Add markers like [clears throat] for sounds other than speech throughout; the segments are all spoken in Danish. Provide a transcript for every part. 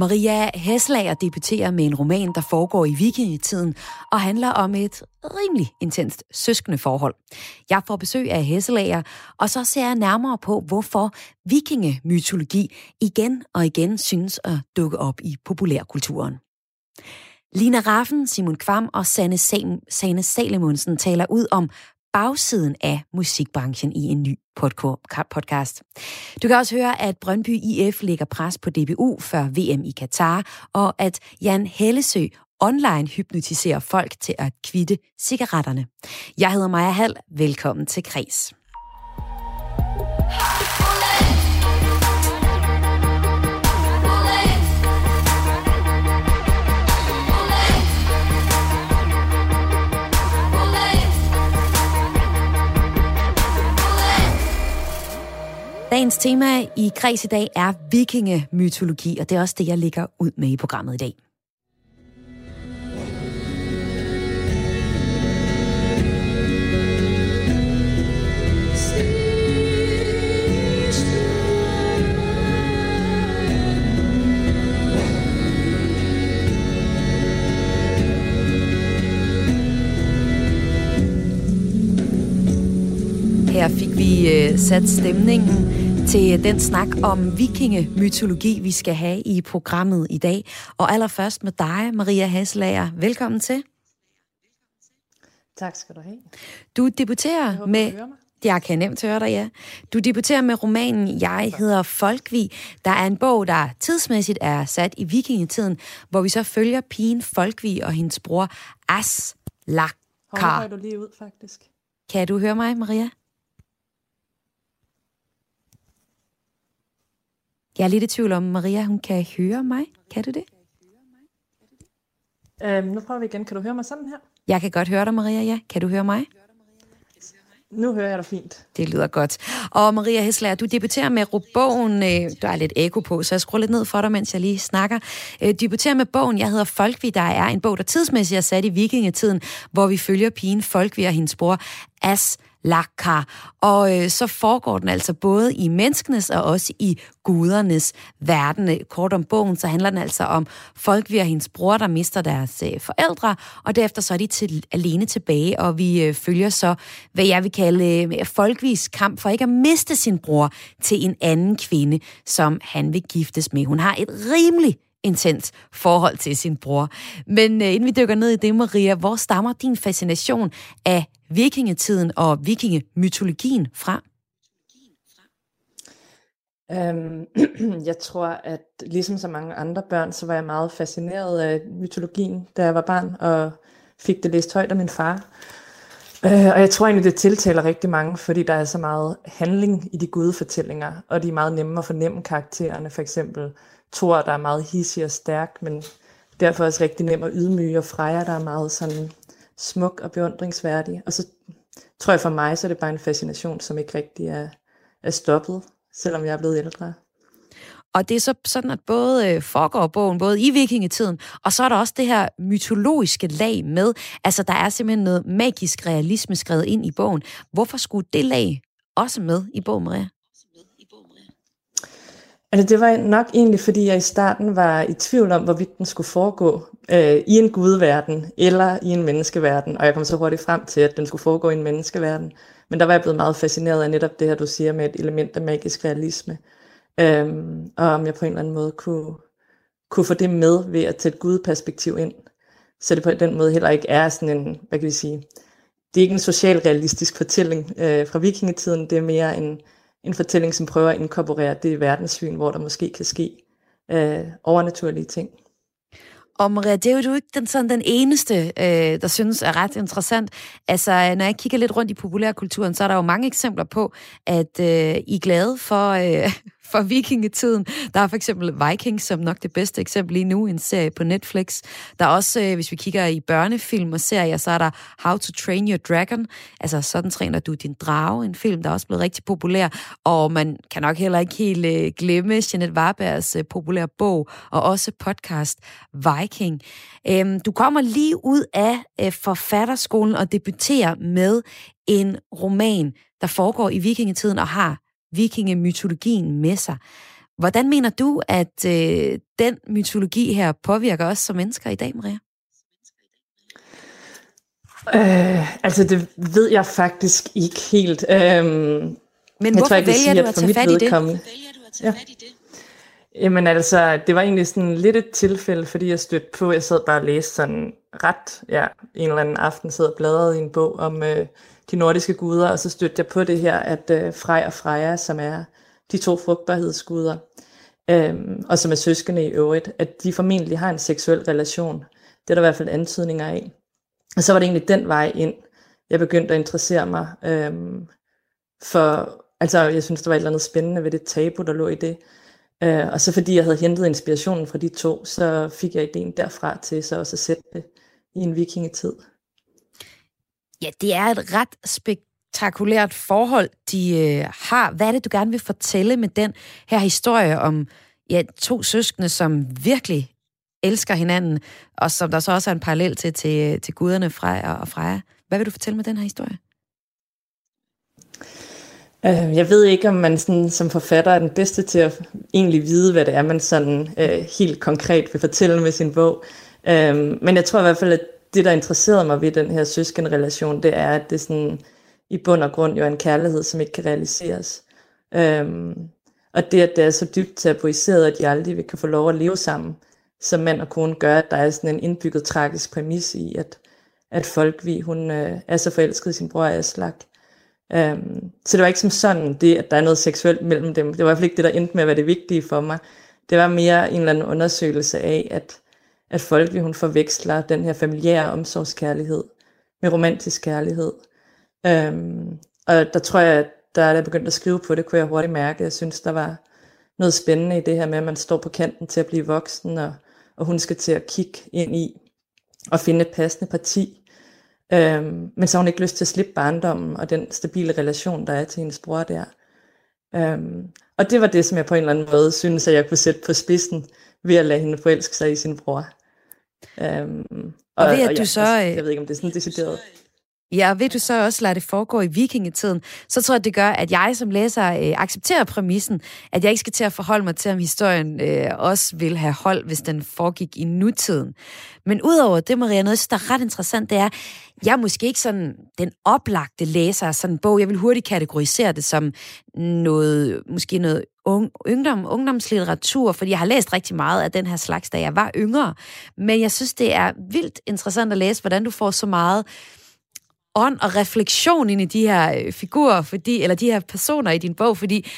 Maria Heslager debuterer med en roman, der foregår i vikingetiden og handler om et rimelig intenst søskende forhold. Jeg får besøg af Hesselager, og så ser jeg nærmere på, hvorfor vikingemytologi igen og igen synes at dukke op i populærkulturen. Lina Raffen, Simon Kvam og Sanne, Sam, Sanne Salemonsen taler ud om bagsiden af musikbranchen i en ny podcast. Du kan også høre, at Brøndby IF lægger pres på DBU før VM i Katar, og at Jan Hellesø online hypnotiserer folk til at kvitte cigaretterne. Jeg hedder Maja Hall. Velkommen til Kres. Dagens tema i Kreds i dag er vikingemytologi, og det er også det, jeg ligger ud med i programmet i dag. Her fik vi øh, sat stemningen til den snak om vikingemytologi, vi skal have i programmet i dag. Og allerførst med dig, Maria Haslager. Velkommen til. Tak skal du have. Du debuterer håber, med... Jeg kan nemt høre dig, ja. Du debuterer med romanen Jeg hedder Folkvi. Der er en bog, der tidsmæssigt er sat i vikingetiden, hvor vi så følger pigen Folkvi og hendes bror As Lakar. Hold du lige ud, faktisk. Kan du høre mig, Maria? Jeg er lidt i tvivl om, Maria, hun kan høre mig. Kan du det? Øhm, nu prøver vi igen. Kan du høre mig sådan her? Jeg kan godt høre dig, Maria, ja. Kan du høre mig? Nu hører jeg dig fint. Det lyder godt. Og Maria Hessler, du debuterer med bogen, øh, der er lidt eko på, så jeg skruer lidt ned for dig, mens jeg lige snakker. Øh, debuterer med bogen, jeg hedder Folkvi, der er en bog, der tidsmæssigt er sat i vikingetiden, hvor vi følger pigen Folkvi og hendes bror As lakka. Og øh, så foregår den altså både i menneskenes og også i gudernes verden. Øh, kort om bogen, så handler den altså om folk, vi og hendes bror, der mister deres øh, forældre, og derefter så er de til, alene tilbage, og vi øh, følger så, hvad jeg vil kalde øh, folkvis kamp for ikke at miste sin bror til en anden kvinde, som han vil giftes med. Hun har et rimeligt intens forhold til sin bror. Men øh, inden vi dykker ned i det, Maria, hvor stammer din fascination af vikingetiden og vikingemytologien fra? Um, [clears throat] jeg tror, at ligesom så mange andre børn, så var jeg meget fascineret af mytologien, da jeg var barn, og fik det læst højt af min far. Uh, og jeg tror egentlig, det tiltaler rigtig mange, fordi der er så meget handling i de gudefortællinger, og de er meget nemme at fornemme karaktererne. For eksempel Thor, der er meget hissig og stærk, men derfor også rigtig nem at ydmyge, og Freja, der er meget sådan smuk og beundringsværdig. Og så tror jeg for mig, så er det bare en fascination, som ikke rigtig er, er stoppet, selvom jeg er blevet ældre. Og det er så sådan, at både øh, foregår bogen, både i vikingetiden, og så er der også det her mytologiske lag med. Altså, der er simpelthen noget magisk realisme skrevet ind i bogen. Hvorfor skulle det lag også med i bogen, Maria? Altså det var nok egentlig, fordi jeg i starten var i tvivl om, hvorvidt den skulle foregå øh, i en gudverden eller i en menneskeverden. Og jeg kom så hurtigt frem til, at den skulle foregå i en menneskeverden. Men der var jeg blevet meget fascineret af netop det her, du siger med et element af magisk realisme. Øhm, og om jeg på en eller anden måde kunne, kunne få det med ved at tage et gudperspektiv ind. Så det på den måde heller ikke er sådan en, hvad kan vi sige, det er ikke en socialrealistisk fortælling øh, fra vikingetiden, det er mere en, en fortælling, som prøver at inkorporere det verdenssyn, hvor der måske kan ske øh, overnaturlige ting. Og Maria, det er jo du ikke den, sådan den eneste, øh, der synes er ret interessant. Altså, øh, når jeg kigger lidt rundt i populærkulturen, så er der jo mange eksempler på, at øh, I er glade for, øh, fra vikingetiden. Der er for eksempel Vikings, som nok det bedste eksempel lige nu, en serie på Netflix. Der er også, øh, hvis vi kigger i børnefilm og serier, så er der How to Train Your Dragon, altså sådan træner du din drage, en film, der er også blevet rigtig populær, og man kan nok heller ikke helt øh, glemme Jeanette Warbergs øh, populære bog, og også podcast Viking. Øhm, du kommer lige ud af øh, forfatterskolen og debuterer med en roman, der foregår i vikingetiden og har vikingemytologien med sig. Hvordan mener du, at øh, den mytologi her påvirker os som mennesker i dag, Maria? Øh, altså, det ved jeg faktisk ikke helt. Øhm, Men hvorfor jeg, vælger sige, du at? Hvorfor vælger du at tage ja. fat i det? Jamen altså, det var egentlig sådan lidt et tilfælde, fordi jeg stødte på, jeg sad bare og læste sådan ret, ja, en eller anden aften sad og bladrede i en bog om øh, de nordiske guder, og så stødte jeg på det her, at øh, Frej og Freja, som er de to frugtbarhedsguder, øh, og som er søskende i øvrigt, at de formentlig har en seksuel relation. Det er der i hvert fald antydninger af. Og så var det egentlig den vej ind, jeg begyndte at interessere mig øh, for, altså jeg synes, der var et eller andet spændende ved det tabu, der lå i det. Øh, og så fordi jeg havde hentet inspirationen fra de to, så fik jeg ideen derfra til så også at sætte det i en vikingetid. Ja, det er et ret spektakulært forhold, de øh, har. Hvad er det, du gerne vil fortælle med den her historie om ja, to søskende, som virkelig elsker hinanden, og som der så også er en parallel til, til, til guderne Freja og Freja. Hvad vil du fortælle med den her historie? Øh, jeg ved ikke, om man sådan, som forfatter er den bedste til at egentlig vide, hvad det er, man sådan øh, helt konkret vil fortælle med sin bog. Uh, men jeg tror i hvert fald, at det, der interesserede mig ved den her søskenrelation, det er, at det sådan, i bund og grund jo er en kærlighed, som ikke kan realiseres. Øhm, og det, at det er så dybt tabuiseret, at de aldrig vil kan få lov at leve sammen, som mand og kone gør, at der er sådan en indbygget tragisk præmis i, at, at Folkvi, hun øh, er så forelsket i sin bror Aslak. Øhm, så det var ikke som sådan det, at der er noget seksuelt mellem dem. Det var i hvert fald ikke det, der endte med at være det vigtige for mig. Det var mere en eller anden undersøgelse af, at at folk hun forveksler den her familiære omsorgskærlighed med romantisk kærlighed. Øhm, og der tror jeg, at da jeg begyndte at skrive på det, kunne jeg hurtigt mærke, at jeg synes, der var noget spændende i det her med, at man står på kanten til at blive voksen, og, og hun skal til at kigge ind i og finde et passende parti. Øhm, men så har hun ikke lyst til at slippe barndommen og den stabile relation, der er til hendes bror der. Øhm, og det var det, som jeg på en eller anden måde synes, at jeg kunne sætte på spidsen ved at lade hende forelske sig i sin bror. Øhm, og, og ved at og, du ja, så... Altså, jeg ved ikke, om det er sådan decideret. Ja, og ved du så også lade det foregå i vikingetiden, så tror jeg, det gør, at jeg som læser øh, accepterer præmissen, at jeg ikke skal til at forholde mig til, om historien øh, også vil have hold, hvis den foregik i nutiden. Men udover det, Maria, noget, der er ret interessant, det er, jeg er måske ikke sådan den oplagte læser af sådan en bog. Jeg vil hurtigt kategorisere det som noget, måske noget ungdom, ungdomslitteratur, fordi jeg har læst rigtig meget af den her slags, da jeg var yngre. Men jeg synes, det er vildt interessant at læse, hvordan du får så meget ånd og refleksion ind i de her øh, figurer, fordi, eller de her personer i din bog, fordi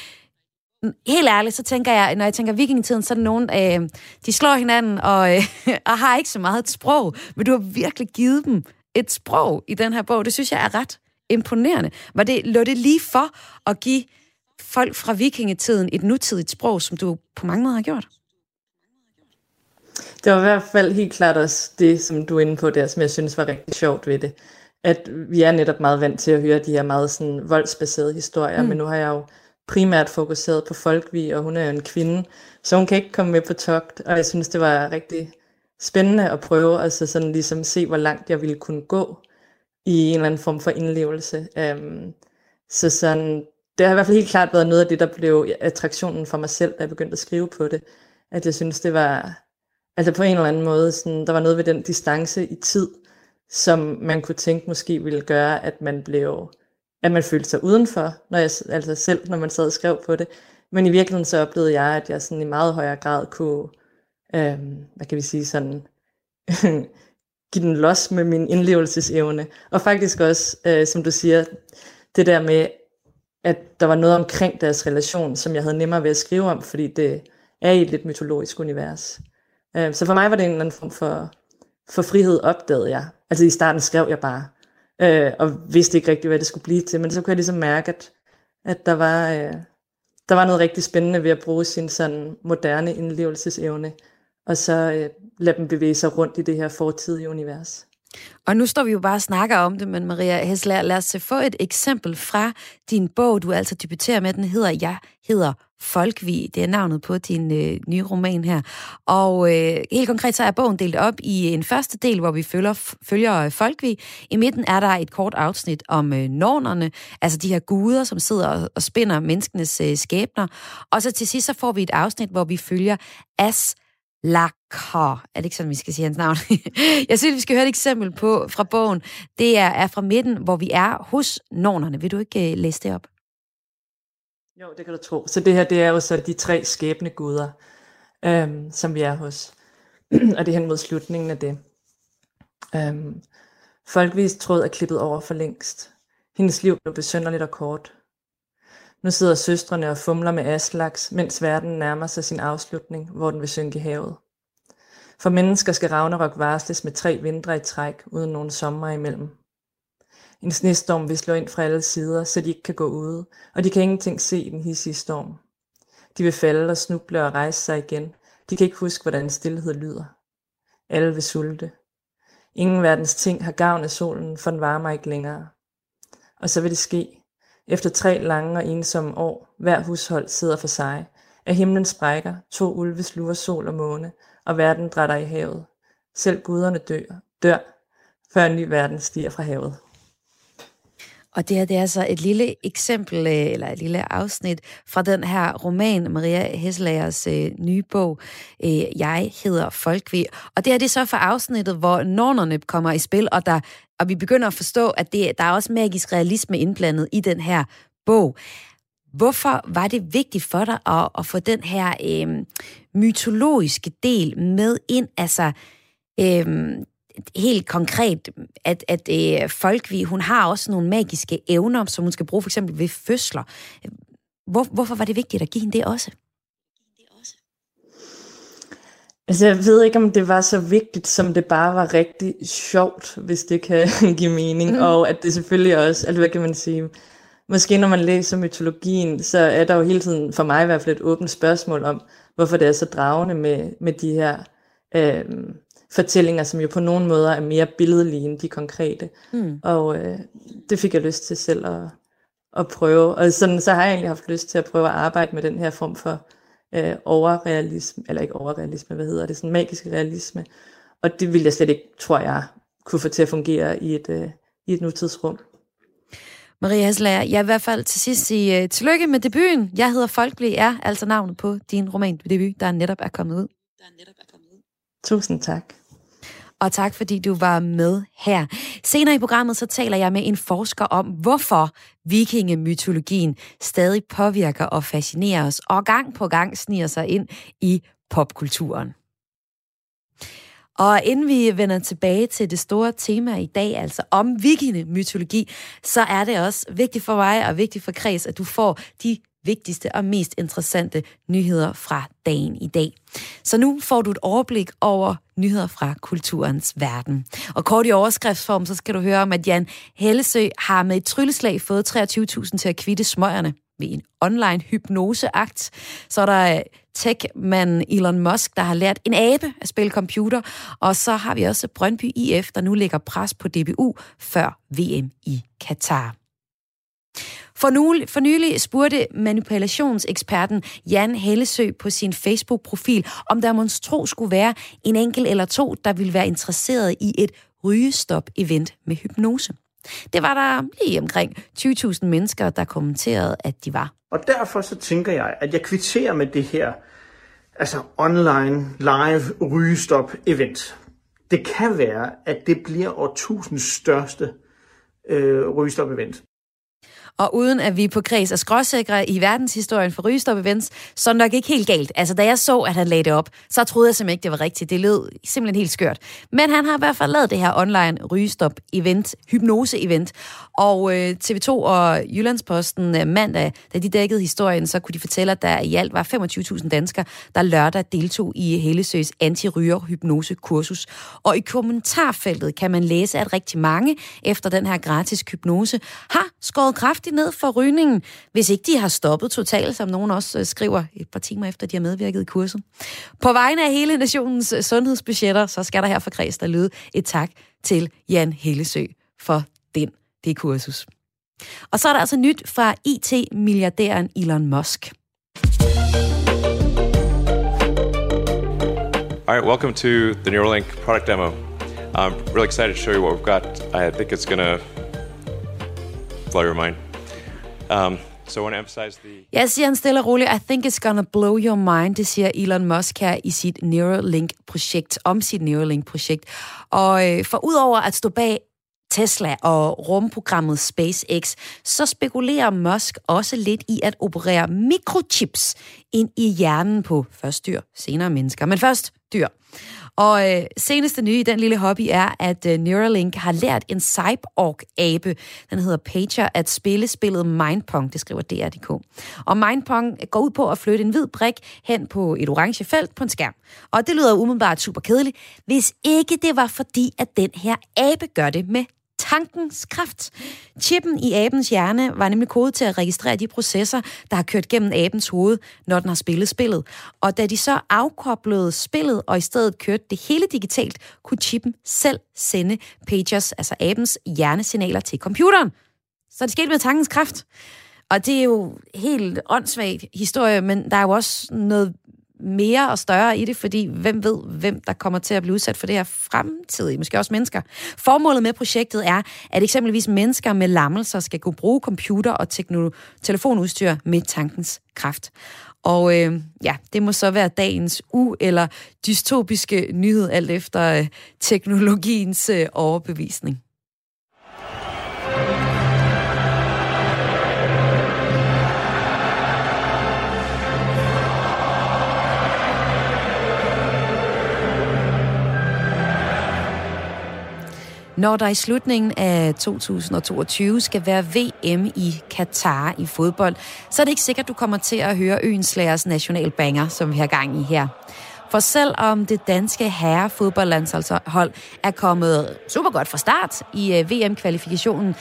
mm, helt ærligt, så tænker jeg, når jeg tænker vikingetiden, så er der nogen, øh, de slår hinanden og, øh, [laughs] og har ikke så meget et sprog, men du har virkelig givet dem et sprog i den her bog. Det synes jeg er ret imponerende. Var det, lå det lige for at give folk fra vikingetiden et nutidigt sprog, som du på mange måder har gjort? Det var i hvert fald helt klart også det, som du er inde på der, som jeg synes var rigtig sjovt ved det. At vi er netop meget vant til at høre de her meget sådan voldsbaserede historier, mm. men nu har jeg jo primært fokuseret på Folkvi, og hun er jo en kvinde, så hun kan ikke komme med på togt, og jeg synes, det var rigtig spændende at prøve, altså sådan ligesom se, hvor langt jeg ville kunne gå i en eller anden form for indlevelse. Um, så sådan, det har i hvert fald helt klart været noget af det, der blev attraktionen for mig selv, da jeg begyndte at skrive på det. At jeg synes, det var, altså på en eller anden måde, sådan, der var noget ved den distance i tid, som man kunne tænke måske ville gøre, at man blev, at man følte sig udenfor, når jeg, altså selv når man sad og skrev på det. Men i virkeligheden så oplevede jeg, at jeg sådan i meget højere grad kunne, øh, hvad kan vi sige, sådan, [laughs] give den los med min indlevelsesevne. Og faktisk også, øh, som du siger, det der med, at der var noget omkring deres relation, som jeg havde nemmere ved at skrive om, fordi det er i et lidt mytologisk univers. Øh, så for mig var det en eller anden form for, for frihed, opdagede jeg. Altså i starten skrev jeg bare, øh, og vidste ikke rigtig, hvad det skulle blive til, men så kunne jeg ligesom mærke, at, at der var... Øh, der var noget rigtig spændende ved at bruge sin sådan moderne indlevelsesevne, og så øh, lade dem bevæge sig rundt i det her fortidige univers. Og nu står vi jo bare og snakker om det, men Maria Hesler, lad os få et eksempel fra din bog, du altså debuterer med. Den hedder Jeg hedder Folkvi. Det er navnet på din øh, nye roman her. Og øh, helt konkret så er bogen delt op i en første del, hvor vi følger, følger øh, Folkvi. I midten er der et kort afsnit om øh, nornerne, altså de her guder, som sidder og, og spinder menneskenes øh, skæbner. Og så til sidst så får vi et afsnit, hvor vi følger As Lakar. Er det ikke sådan, vi skal sige hans navn? [laughs] jeg synes, vi skal høre et eksempel på fra bogen. Det er, er fra midten, hvor vi er hos nornerne. Vil du ikke uh, læse det op? Jo, det kan du tro. Så det her, det er jo så de tre skæbne guder, øhm, som vi er hos. [clears throat] og det er hen mod slutningen af det. Øhm, Folkevis tråd er klippet over for længst. Hendes liv blev besønderligt og kort. Nu sidder søstrene og fumler med aslaks, mens verden nærmer sig sin afslutning, hvor den vil synke i havet. For mennesker skal Ragnarok varsles med tre vintre i træk, uden nogen sommer imellem. En snestorm vil slå ind fra alle sider, så de ikke kan gå ude, og de kan ingenting se i den hissige storm. De vil falde og snuble og rejse sig igen. De kan ikke huske, hvordan stillhed lyder. Alle vil sulte. Ingen verdens ting har gavn af solen, for den varmer ikke længere. Og så vil det ske, efter tre lange og ensomme år, hver hushold sidder for sig, af himlen sprækker, to ulve sluger sol og måne, og verden drætter i havet. Selv guderne dør, dør, før en ny verden stiger fra havet. Og det her det er så et lille eksempel, øh, eller et lille afsnit fra den her roman, Maria Hesselagers øh, nye bog, øh, Jeg hedder Folkvig. Og det er det så for afsnittet, hvor nornerne kommer i spil, og, der, og vi begynder at forstå, at det, der er også magisk realisme indblandet i den her bog. Hvorfor var det vigtigt for dig at, at få den her øh, mytologiske del med ind? Altså, øh, helt konkret, at, at øh, Folkvi, hun har også nogle magiske evner, som hun skal bruge for eksempel ved fødsler. Hvor, hvorfor var det vigtigt at give hende det også? Altså, jeg ved ikke, om det var så vigtigt, som det bare var rigtig sjovt, hvis det kan [laughs] give mening. Mm. Og at det selvfølgelig også, altså hvad kan man sige, måske når man læser mytologien, så er der jo hele tiden, for mig i hvert fald, et åbent spørgsmål om, hvorfor det er så dragende med, med de her øh, fortællinger, som jo på nogle måder er mere billedlige end de konkrete. Mm. Og øh, det fik jeg lyst til selv at, at prøve. Og sådan, så har jeg egentlig haft lyst til at prøve at arbejde med den her form for øh, overrealisme, eller ikke overrealisme, hvad hedder det, sådan magisk realisme. Og det ville jeg slet ikke, tror jeg, kunne få til at fungere i et, øh, i et nutidsrum. Maria Haslager, jeg vil i hvert fald til sidst sige uh, tillykke med debuten. Jeg hedder Folkbli, er altså navnet på din roman debut, der netop er kommet ud. Der netop er kommet ud. Tusind tak og tak fordi du var med her. Senere i programmet så taler jeg med en forsker om, hvorfor vikingemytologien stadig påvirker og fascinerer os, og gang på gang sniger sig ind i popkulturen. Og inden vi vender tilbage til det store tema i dag, altså om vikingemytologi, så er det også vigtigt for mig og vigtigt for Kreds, at du får de vigtigste og mest interessante nyheder fra dagen i dag. Så nu får du et overblik over nyheder fra kulturens verden. Og kort i overskriftsform, så skal du høre om, at Jan Hellesø har med et trylleslag fået 23.000 til at kvitte smøgerne ved en online hypnoseakt. Så er der øh, tech-manden Elon Musk, der har lært en abe at spille computer. Og så har vi også Brøndby IF, der nu lægger pres på DBU før VM i Katar. For, nu, for nylig spurgte manipulationseksperten Jan Hellesø på sin Facebook-profil, om der monstro skulle være en enkelt eller to, der ville være interesseret i et rygestop-event med hypnose. Det var der lige omkring 20.000 mennesker, der kommenterede, at de var. Og derfor så tænker jeg, at jeg kvitterer med det her altså online live rygestop event. Det kan være, at det bliver årtusindens største øh, rygestop event. Og uden at vi på kreds er skråsikre i verdenshistorien for rygestop events, så er det nok ikke helt galt. Altså, da jeg så, at han lagde det op, så troede jeg simpelthen ikke, det var rigtigt. Det lød simpelthen helt skørt. Men han har i hvert fald lavet det her online rygestop event, hypnose event. Og øh, TV2 og Jyllandsposten øh, mandag, da de dækkede historien, så kunne de fortælle, at der i alt var 25.000 danskere, der lørdag deltog i Hellesøs anti-ryger hypnose kursus. Og i kommentarfeltet kan man læse, at rigtig mange efter den her gratis hypnose har skåret kraft kraftigt ned for rygningen, hvis ikke de har stoppet totalt, som nogen også øh, skriver et par timer efter, de har medvirket i kurset. På vegne af hele nationens øh, sundhedsbudgetter, så skal der her fra Kreds der lyde et tak til Jan Hellesø for den, det kursus. Og så er der altså nyt fra IT-milliardæren Elon Musk. All right, welcome to the Neuralink product demo. I'm really excited to show you what we've got. I think it's going to blow your mind. Um, so I want to emphasize the... Jeg siger han stille og roligt, I think it's gonna blow your mind, det siger Elon Musk her i sit Neuralink-projekt, om sit Neuralink-projekt. Og øh, for udover at stå bag Tesla og rumprogrammet SpaceX, så spekulerer Musk også lidt i at operere mikrochips ind i hjernen på først dyr, senere mennesker. Men først dyr. Og øh, seneste nye i den lille hobby er, at øh, Neuralink har lært en cyborg-abe, den hedder Pager, at spille spillet Mindpong, det skriver DR.dk. Og Mindpong går ud på at flytte en hvid brik hen på et orange felt på en skærm. Og det lyder umiddelbart super kedeligt, hvis ikke det var fordi, at den her abe gør det med tankens kraft. Chippen i abens hjerne var nemlig kodet til at registrere de processer, der har kørt gennem abens hoved, når den har spillet spillet. Og da de så afkoblede spillet og i stedet kørte det hele digitalt, kunne chippen selv sende pagers, altså abens hjernesignaler til computeren. Så det skete med tankens kraft. Og det er jo helt åndssvagt historie, men der er jo også noget mere og større i det, fordi hvem ved, hvem der kommer til at blive udsat for det her fremtidige, måske også mennesker. Formålet med projektet er, at eksempelvis mennesker med lammelser skal kunne bruge computer og telefonudstyr med tankens kraft. Og øh, ja, det må så være dagens u- eller dystopiske nyhed, alt efter øh, teknologiens øh, overbevisning. Når der i slutningen af 2022 skal være VM i Katar i fodbold, så er det ikke sikkert, du kommer til at høre Øens Lærers nationalbanger, som vi har gang i her. For selvom det danske herrefodboldlandshold er kommet super godt fra start i øh, VM-kvalifikationen,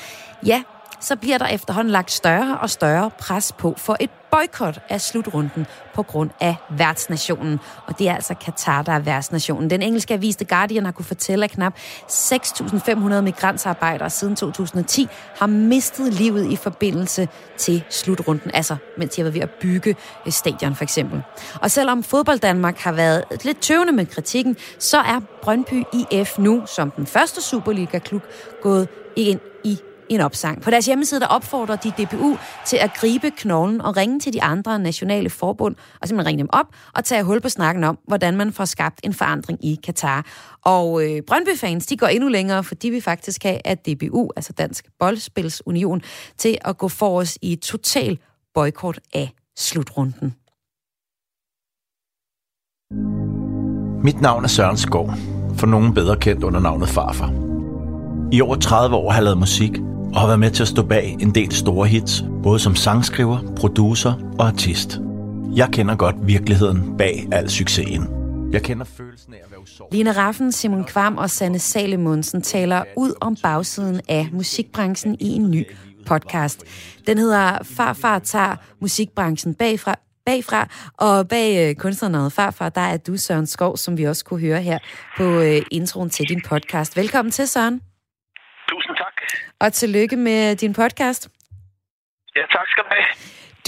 ja, så bliver der efterhånden lagt større og større pres på for et boykot af slutrunden på grund af værtsnationen. Og det er altså Katar, der er værtsnationen. Den engelske avis The Guardian har kunne fortælle, at knap 6.500 migrantsarbejdere siden 2010 har mistet livet i forbindelse til slutrunden, altså mens de har været ved at bygge øh, stadion for eksempel. Og selvom fodbold Danmark har været lidt tøvende med kritikken, så er Brøndby IF nu som den første Superliga-klub gået ind i en opsang. På deres hjemmeside der opfordrer de DBU til at gribe knoglen og ringe til de andre nationale forbund, og simpelthen ringe dem op og tage hul på snakken om, hvordan man får skabt en forandring i Katar. Og øh, Brøndby-fans, de går endnu længere, for de vi faktisk have, at DBU, altså Dansk Boldspilsunion, til at gå for os i total boykot af slutrunden. Mit navn er Søren Skov, for nogen bedre kendt under navnet Farfar. I over 30 år har jeg lavet musik, og har været med til at stå bag en del store hits, både som sangskriver, producer og artist. Jeg kender godt virkeligheden bag al succesen. Jeg kender følelsen af at være usårlig. Line Raffen, Simon Kvam og Sanne Salemundsen taler ud om bagsiden af musikbranchen i en ny podcast. Den hedder Farfar tager musikbranchen bagfra, bagfra, og bag øh, kunstnernavnet Farfar, der er du Søren Skov, som vi også kunne høre her på øh, introen til din podcast. Velkommen til, Søren. Og tillykke med din podcast. Ja, tak skal du have.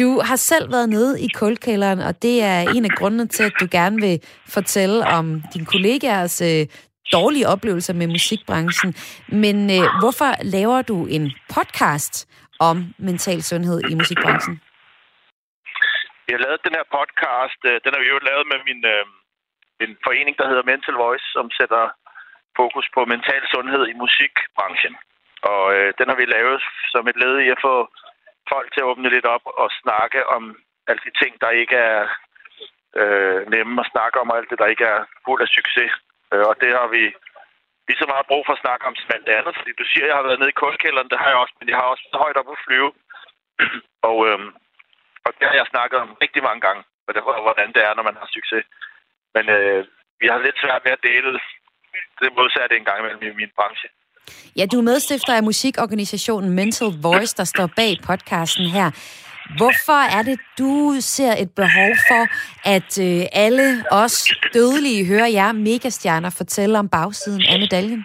Du har selv været nede i kulkælderen, og det er en af grundene til, at du gerne vil fortælle om dine kollegaers øh, dårlige oplevelser med musikbranchen. Men øh, hvorfor laver du en podcast om mental sundhed i musikbranchen? Jeg har lavet den her podcast, øh, den har vi jo lavet med min øh, en forening, der hedder Mental Voice, som sætter fokus på mental sundhed i musikbranchen. Og øh, den har vi lavet som et led i at få folk til at åbne lidt op og snakke om alle de ting, der ikke er øh, nemme at snakke om, og alt det, der ikke er fuld af succes. Øh, og det har vi lige så meget brug for at snakke om som alt andet, fordi du siger, at jeg har været nede i kurstkælderen, det har jeg også, men jeg har også været højt op at flyve. [clears throat] og, øh, og det har jeg snakket om rigtig mange gange, hvordan det er, når man har succes. Men øh, vi har lidt svært ved at dele det modsatte en gang imellem i min branche. Ja, du er medstifter af musikorganisationen Mental Voice, der står bag podcasten her. Hvorfor er det, du ser et behov for, at øh, alle os dødelige hører jer megastjerner fortælle om bagsiden af medaljen?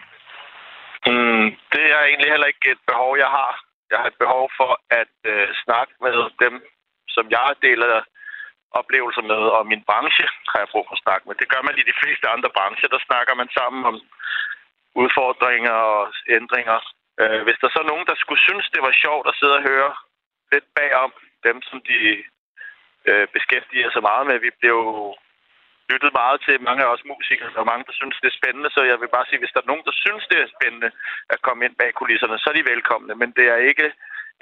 Mm, det er egentlig heller ikke et behov, jeg har. Jeg har et behov for at øh, snakke med dem, som jeg deler oplevelser med, og min branche har jeg brug for at snakke med. Det gør man i de fleste andre brancher. Der snakker man sammen om udfordringer og ændringer. Øh, hvis der så er nogen, der skulle synes, det var sjovt at sidde og høre lidt bagom dem, som de øh, beskæftiger sig meget med. Vi blev lyttet meget til mange af os musikere, og mange, der synes, det er spændende. Så jeg vil bare sige, hvis der er nogen, der synes, det er spændende at komme ind bag kulisserne, så er de velkomne. Men det er ikke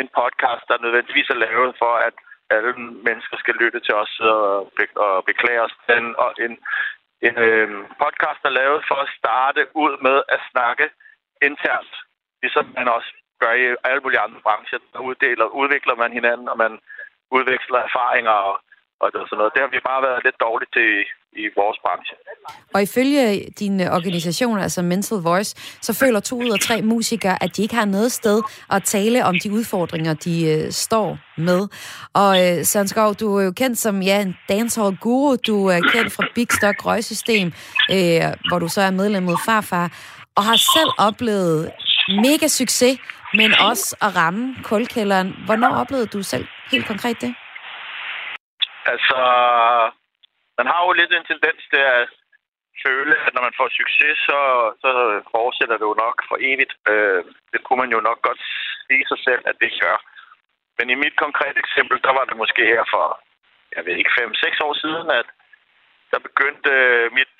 en podcast, der nødvendigvis er lavet for, at alle mennesker skal lytte til os og, be- og beklage os. Den, og en, en øh, podcast er lavet for at starte ud med at snakke internt, ligesom man også gør i alle mulige andre brancher. Der uddeler, udvikler man hinanden, og man udveksler erfaringer og, og sådan noget. Det har vi bare været lidt dårligt til i, vores branche. Og ifølge din øh, organisation, altså Mental Voice, så føler to ud af tre musikere, at de ikke har noget sted at tale om de udfordringer, de øh, står med. Og øh, Søren Skov, du er jo kendt som ja, en dancehall guru. Du er kendt fra Big Stock Røgsystem, øh, hvor du så er medlem af Farfar, og har selv oplevet mega succes, men også at ramme kulkælderen. Hvornår oplevede du selv helt konkret det? Altså, man har jo lidt en tendens til at føle, at når man får succes, så, så fortsætter det jo nok for evigt. Øh, det kunne man jo nok godt sige sig selv, at det gør. Men i mit konkrete eksempel, der var det måske her for, jeg ved ikke, 5-6 år siden, at der begyndte øh, mit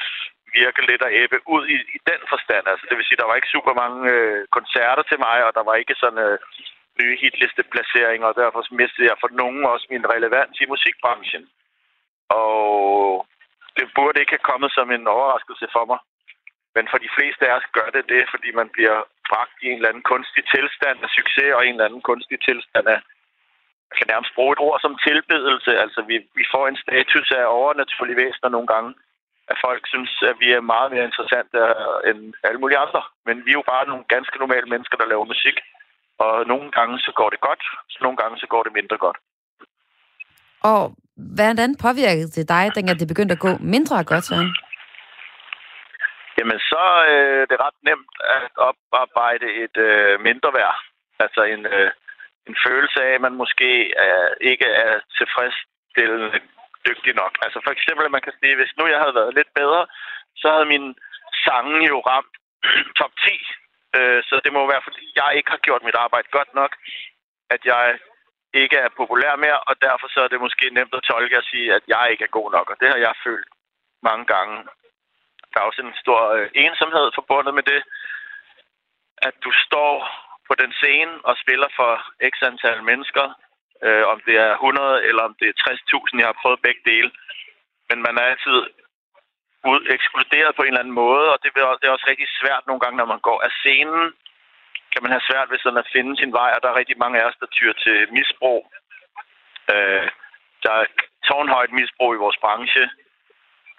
virke lidt at æbbe ud i, i den forstand. Altså, det vil sige, der var ikke super mange øh, koncerter til mig, og der var ikke sådan øh, nye hitlisteplaceringer, og derfor mistede jeg for nogen også min relevans i musikbranchen. Og det burde ikke have kommet som en overraskelse for mig. Men for de fleste af os gør det det, fordi man bliver bragt i en eller anden kunstig tilstand af succes og en eller anden kunstig tilstand af, jeg kan nærmest bruge et ord som tilbedelse. Altså, vi, vi får en status af overnaturlige væsener nogle gange. At folk synes, at vi er meget mere interessante øh, end alle mulige andre. Men vi er jo bare nogle ganske normale mennesker, der laver musik. Og nogle gange så går det godt, så nogle gange så går det mindre godt. Og hvordan påvirkede det dig, dengang det begyndte at gå mindre godt, Søren? Jamen, så øh, det er ret nemt at oparbejde et øh, mindre værd. Altså en, øh, en følelse af, at man måske øh, ikke er tilfredsstillende dygtig nok. Altså for eksempel, at man kan sige, hvis nu jeg havde været lidt bedre, så havde min sange jo ramt [clears throat] top 10. Øh, så det må være, fordi jeg ikke har gjort mit arbejde godt nok, at jeg ikke er populær mere, og derfor så er det måske nemt at tolke og sige, at jeg ikke er god nok, og det har jeg følt mange gange. Der er også en stor øh, ensomhed forbundet med det, at du står på den scene og spiller for x antal mennesker, øh, om det er 100 eller om det er 60.000, jeg har prøvet begge dele. Men man er altid ud, ekskluderet på en eller anden måde, og det er også rigtig svært nogle gange, når man går af scenen, kan man have svært ved sådan at finde sin vej, og der er rigtig mange af os, der tyr til misbrug. Øh, der er tårnhøjt misbrug i vores branche.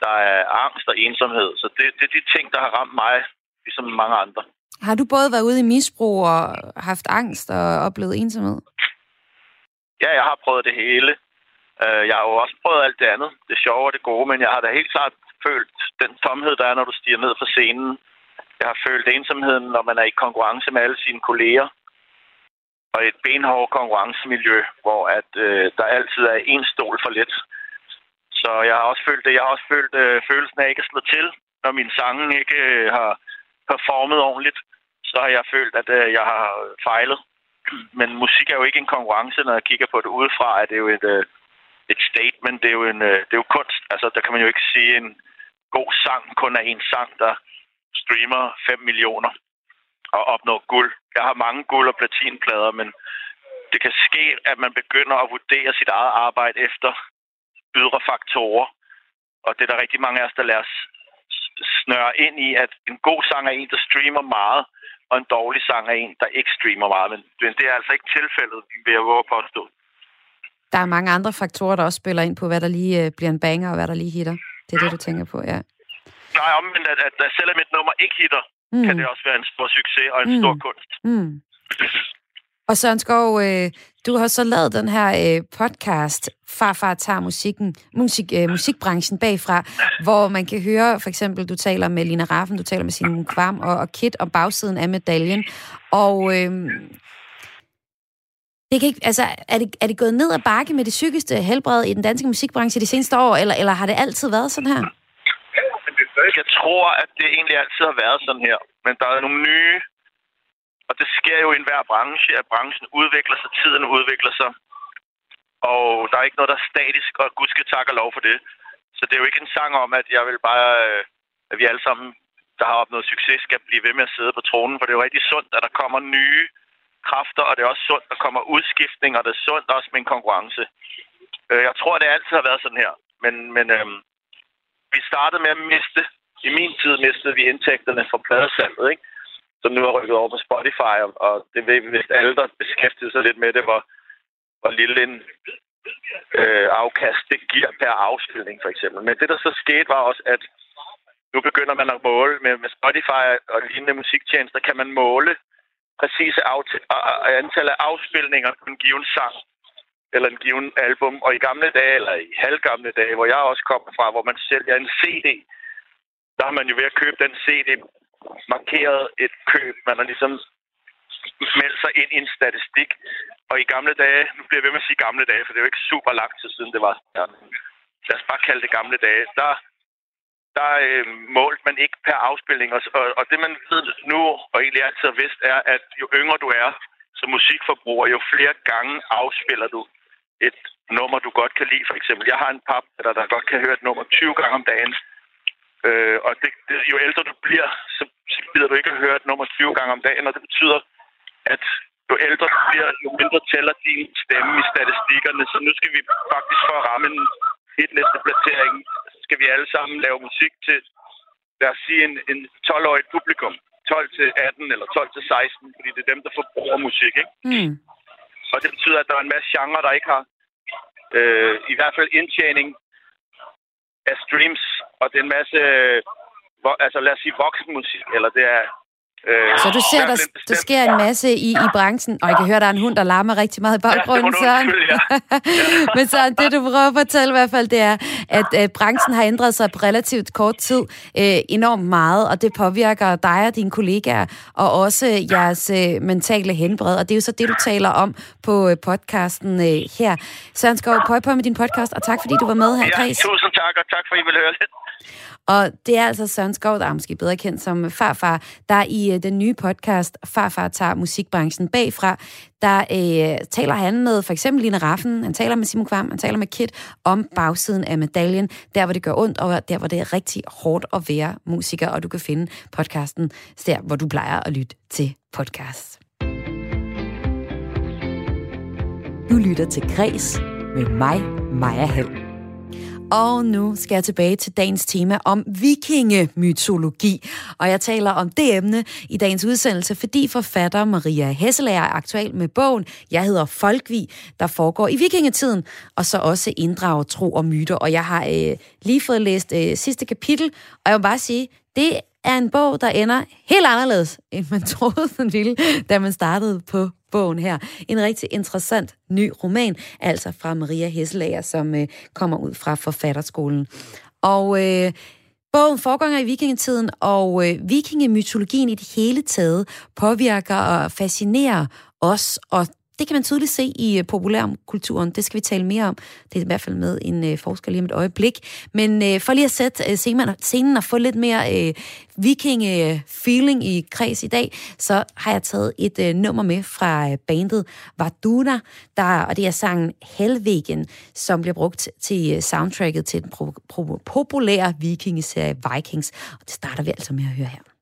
Der er angst og ensomhed. Så det, det er de ting, der har ramt mig, ligesom mange andre. Har du både været ude i misbrug og haft angst og oplevet ensomhed? Ja, jeg har prøvet det hele. Øh, jeg har jo også prøvet alt det andet. Det sjove og det gode, men jeg har da helt klart følt den tomhed, der er, når du stiger ned fra scenen. Jeg har følt ensomheden, når man er i konkurrence med alle sine kolleger. Og et benhårdt konkurrencemiljø, hvor at, øh, der altid er en stol for lidt. Så jeg har også følt det. Jeg har også følt øh, følelsen af ikke at slå til, når min sange ikke øh, har performet ordentligt. Så har jeg følt, at øh, jeg har fejlet. Men musik er jo ikke en konkurrence, når jeg kigger på det udefra, at det er jo et, øh, et statement. Det er jo, en, øh, det er jo kunst. Altså, der kan man jo ikke sige, en god sang kun er en sang, der streamer 5 millioner og opnår guld. Jeg har mange guld- og platinplader, men det kan ske, at man begynder at vurdere sit eget arbejde efter ydre faktorer. Og det er der rigtig mange af os, der lader os snøre ind i, at en god sang er en, der streamer meget, og en dårlig sang er en, der ikke streamer meget. Men det er altså ikke tilfældet, vil jeg våge påstå. Der er mange andre faktorer, der også spiller ind på, hvad der lige øh, bliver en banger, og hvad der lige hitter. Det er det, du tænker på, ja. Nej, omvendt, at, at, at selvom et nummer ikke hitter, mm. kan det også være en stor succes og en mm. stor kunst. Mm. Og Søren Skov, øh, du har så lavet den her øh, podcast, Farfar tager musikken, musik, øh, musikbranchen bagfra, hvor man kan høre, for eksempel, du taler med Lina Raffen, du taler med Simon Kvam og, og Kit om bagsiden af medaljen. Og øh, det kan ikke, altså, er, det, er det gået ned ad bakke med det psykiske helbred i den danske musikbranche de seneste år, eller, eller har det altid været sådan her? Jeg tror, at det egentlig altid har været sådan her. Men der er nogle nye og det sker jo i enhver branche, at branchen udvikler sig, tiden udvikler sig. Og der er ikke noget, der er statisk, og gud skal takke lov for det. Så det er jo ikke en sang om, at jeg vil bare, øh, at vi alle sammen, der har opnået succes, skal blive ved med at sidde på tronen. For det er jo rigtig sundt, at der kommer nye kræfter, og det er også sundt, at der kommer udskiftning, og det er sundt også med en konkurrence. Øh, jeg tror, det altid har været sådan her. Men, men øhm, vi startede med at miste, i min tid mistede vi indtægterne fra pladesalget, ikke? som nu er rykket over på Spotify, og det ved vi, hvis alle, der beskæftigede sig lidt med det, hvor, hvor lille en øh, afkast det giver per afspilning, for eksempel. Men det, der så skete, var også, at nu begynder man at måle med, med Spotify og lignende musiktjenester, kan man måle præcise antal af afspilninger på en given sang eller en given album. Og i gamle dage, eller i halvgamle dage, hvor jeg også kommer fra, hvor man sælger en CD, der har man jo ved at købe den CD markeret et køb. Man har ligesom meldt sig ind i en statistik. Og i gamle dage, nu bliver jeg ved med at sige gamle dage, for det er jo ikke super lang tid siden, det var ja, lad os bare kalde det gamle dage, der, der øh, målte man ikke per afspilning. Og, og, og det man ved nu, og egentlig altid har vidst, er, at jo yngre du er som musikforbruger, jo flere gange afspiller du et nummer, du godt kan lide. For eksempel, jeg har en pap, der, der godt kan høre et nummer 20 gange om dagen. Øh, og det, det, jo ældre du bliver, så, så gider du ikke at høre et nummer 20 gange om dagen, og det betyder, at jo ældre du bliver, jo mindre tæller din stemme i statistikkerne. Så nu skal vi faktisk for at ramme en placering, skal vi alle sammen lave musik til, lad os sige, en, en 12-årig publikum. 12 til 18 eller 12 til 16, fordi det er dem, der forbruger musik, ikke? Mm. Og det betyder, at der er en masse genre, der ikke har øh, i hvert fald indtjening af streams, og det er en masse, altså lad os sige voksenmusik, eller det er Øh, så du ser, der, der sker en masse i, i branchen, og jeg kan høre, der er en hund, der larmer rigtig meget i baggrunden, ja, Søren. [laughs] Ja. Men Søren, det du prøver at fortælle i hvert fald, det er, at øh, branchen har ændret sig på relativt kort tid øh, enormt meget, og det påvirker dig og dine kollegaer, og også jeres øh, mentale helbred, og det er jo så det, du taler om på øh, podcasten øh, her. Søren Skov, prøv på med din podcast, og tak fordi du var med her, Ja, tusind tak, og tak for, at I ville høre lidt. Og det er altså Søren Skov, der er måske bedre kendt som farfar, der i øh, den nye podcast Farfar tager musikbranchen bagfra, der øh, taler han med for eksempel Line Raffen, han taler med Simon Kvam, han taler med Kit om bagsiden af medaljen, der hvor det gør ondt, og der hvor det er rigtig hårdt at være musiker, og du kan finde podcasten der, hvor du plejer at lytte til podcast. Du lytter til Græs med mig, Maja Hall. Og nu skal jeg tilbage til dagens tema om vikingemytologi. Og jeg taler om det emne i dagens udsendelse, fordi forfatter Maria Hesselager er aktuel med bogen Jeg hedder Folkvi, der foregår i vikingetiden, og så også inddrager tro og myter. Og jeg har øh, lige fået læst øh, sidste kapitel, og jeg vil bare sige, det er en bog, der ender helt anderledes, end man [laughs] troede, den ville, da man startede på bogen her. En rigtig interessant ny roman, altså fra Maria Hesselager, som øh, kommer ud fra forfatterskolen. Og øh, Bogen foregår i vikingetiden, og øh, vikingemytologien i det hele taget påvirker og fascinerer os og det kan man tydeligt se i øh, populærkulturen. Det skal vi tale mere om. Det er i hvert fald med en øh, forsker lige om et øjeblik. Men øh, for lige at sætte øh, scenen, og få lidt mere øh, viking-feeling i kreds i dag, så har jeg taget et øh, nummer med fra øh, bandet Varduna, der, og det er sangen Helvegen, som bliver brugt til øh, soundtracket til den pro- pro- populære vikingeserie Vikings. Og det starter vi altså med at høre her.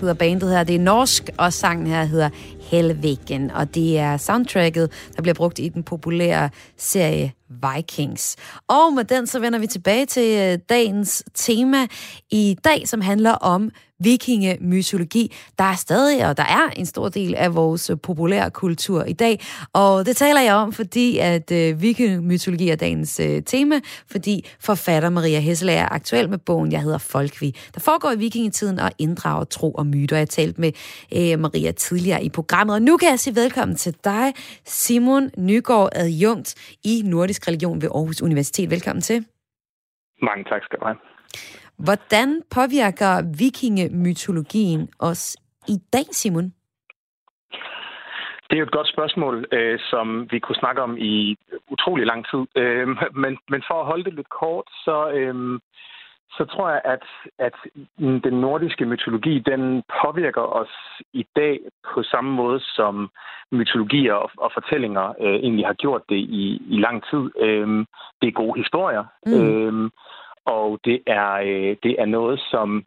Hedder bandet her. Det er norsk, og sangen her hedder Helvegen, og det er soundtracket, der bliver brugt i den populære serie Vikings. Og med den så vender vi tilbage til øh, dagens tema i dag, som handler om vikingemytologi. Der er stadig, og der er en stor del af vores øh, populære kultur i dag, og det taler jeg om, fordi at øh, vikingemytologi er dagens øh, tema, fordi forfatter Maria Hessel er aktuel med bogen, jeg hedder Folkvi, der foregår i vikingetiden og inddrager tro og myter. Jeg talte med øh, Maria tidligere i programmet, og nu kan jeg sige velkommen til dig, Simon Nygaard, adjunkt i Nordisk Religion ved Aarhus Universitet. Velkommen til. Mange tak skal du have. Hvordan påvirker vikingemytologien os i dag, Simon? Det er jo et godt spørgsmål, øh, som vi kunne snakke om i utrolig lang tid. Øh, men, men for at holde det lidt kort, så, øh, så tror jeg, at, at den nordiske mytologi, den påvirker os i dag på samme måde, som mytologier og, og fortællinger øh, egentlig har gjort det i, i lang tid. Øh, det er gode historier. Mm. Øh, og det er, øh, det er noget, som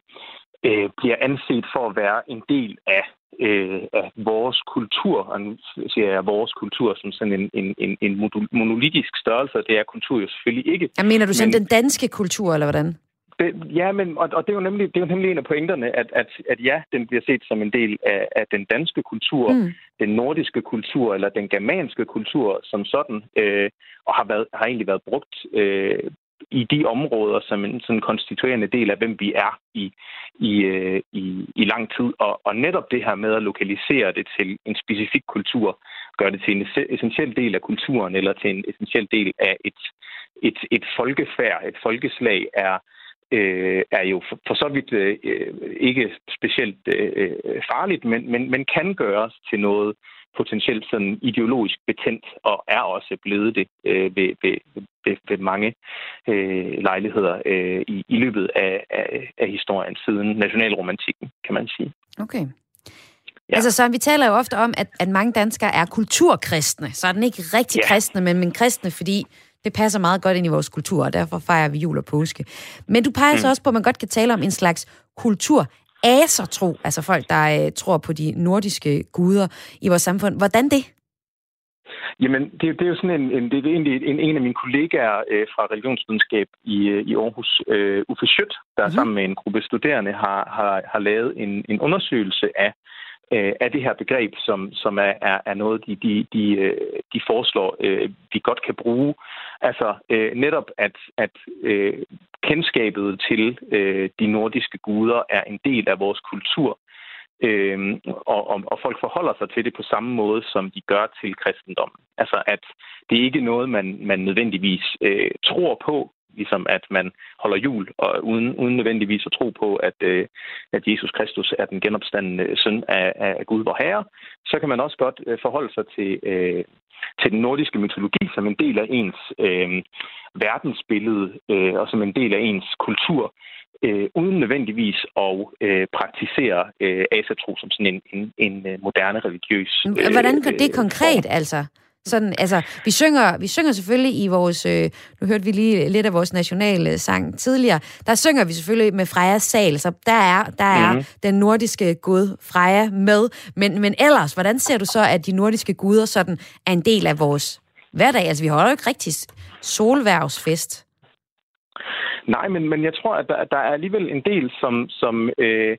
øh, bliver anset for at være en del af, øh, af vores kultur. Og nu siger jeg vores kultur som sådan en, en, en, en monolitisk størrelse, og det er kultur jo selvfølgelig ikke. Jeg mener du sådan men, den danske kultur, eller hvordan? Det, ja, men, og, og det, er jo nemlig, det er jo nemlig en af pointerne, at, at, at ja, den bliver set som en del af, af den danske kultur, mm. den nordiske kultur eller den germanske kultur som sådan, øh, og har, været, har egentlig været brugt øh, i de områder som en sådan konstituerende del af, hvem vi er i, i, øh, i, i lang tid. Og, og netop det her med at lokalisere det til en specifik kultur, gør det til en essentiel del af kulturen eller til en essentiel del af et, et, et folkefærd, et folkeslag, er, øh, er jo for, for så vidt øh, øh ikke specielt øh, øh, farligt, men, men, men kan gøres til noget potentielt sådan ideologisk betændt, og er også blevet det øh, ved, ved, ved, ved mange øh, lejligheder øh, i, i løbet af, af, af historien siden nationalromantikken, kan man sige. Okay. Ja. Altså, så vi taler jo ofte om, at, at mange danskere er kulturkristne. Så er den ikke rigtig ja. kristne, men, men kristne, fordi det passer meget godt ind i vores kultur, og derfor fejrer vi jul og påske. Men du peger mm. så også på, at man godt kan tale om en slags kultur asertro, altså folk, der øh, tror på de nordiske guder i vores samfund. Hvordan det? Jamen, det, det er jo sådan en, en, det er egentlig en, en af mine kollegaer øh, fra religionsvidenskab i, øh, i Aarhus, øh, Uffe Schødt, der mm-hmm. sammen med en gruppe studerende har, har, har lavet en, en undersøgelse af øh, af det her begreb, som, som er, er, er noget, de, de, de, øh, de foreslår, øh, vi godt kan bruge. Altså øh, netop, at, at øh, kendskabet til øh, de nordiske guder er en del af vores kultur, øh, og, og, og folk forholder sig til det på samme måde, som de gør til kristendommen. Altså at det er ikke noget, man, man nødvendigvis øh, tror på, ligesom at man holder jul, og uden, uden nødvendigvis at tro på, at, øh, at Jesus Kristus er den genopstandende søn af, af Gud, vor Herre, så kan man også godt øh, forholde sig til, øh, til den nordiske mytologi som en del af ens øh, verdensbillede, øh, og som en del af ens kultur, øh, uden nødvendigvis at øh, praktisere øh, asatro som sådan en, en, en øh, moderne religiøs... Øh, Hvordan gør det konkret, altså? Sådan, altså, vi synger, vi synger selvfølgelig i vores, øh, nu hørte vi lige lidt af vores nationale sang tidligere, der synger vi selvfølgelig med Frejas sal, så der er, der er mm-hmm. den nordiske gud Freja med. Men, men ellers, hvordan ser du så, at de nordiske guder sådan er en del af vores hverdag? Altså, vi holder jo ikke rigtig solværvsfest. Nej, men, men jeg tror, at der, der er alligevel en del, som, som øh,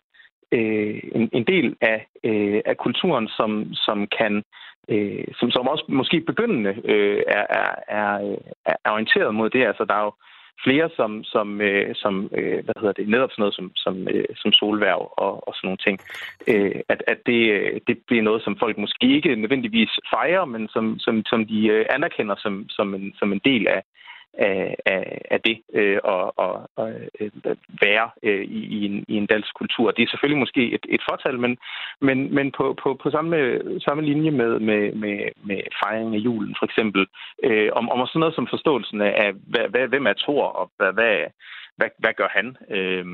øh, en, en del af, øh, af kulturen, som, som kan øh, som, som også måske begyndende øh, er, er, er, øh, er orienteret mod det. Altså, der er jo flere, som, som, øh, som øh, hvad hedder det, netop sådan noget som, som, øh, som solværv og, og sådan nogle ting. Øh, at at det, øh, det bliver noget, som folk måske ikke nødvendigvis fejrer, men som, som, som de øh, anerkender som, som, en, som en del af, af, af, af det øh, og, og, og øh, være øh, i, i, en, i en dansk kultur. Det er selvfølgelig måske et, et fortal, men, men, men på, på, på samme, samme linje med, med, med, med fejringen af julen for eksempel, øh, om, om sådan noget som forståelsen af, hvad, hvad, hvem er Thor, og hvad, hvad, hvad, hvad gør han? Øh,